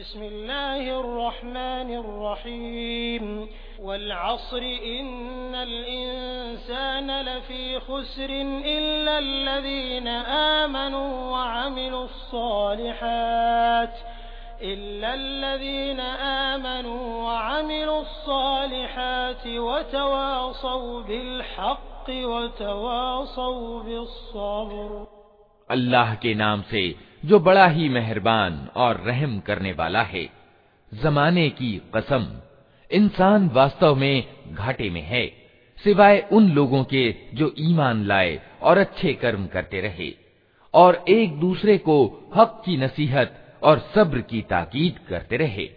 بسم الله الرحمن الرحيم. والعصر إن الإنسان لفي خسر إلا الذين آمنوا وعملوا الصالحات إلا الذين آمنوا وعملوا الصالحات وتواصوا بالحق وتواصوا بالصبر. الله کے نام سے जो बड़ा ही मेहरबान और रहम करने वाला है। जमाने की कसम, इंसान वास्तव में घाटे में है, सिवाय उन लोगों के जो ईमान लाए और अच्छे कर्म करते रहे, और एक दूसरे को हक की नसीहत और सब्र की ताकीद करते रहे।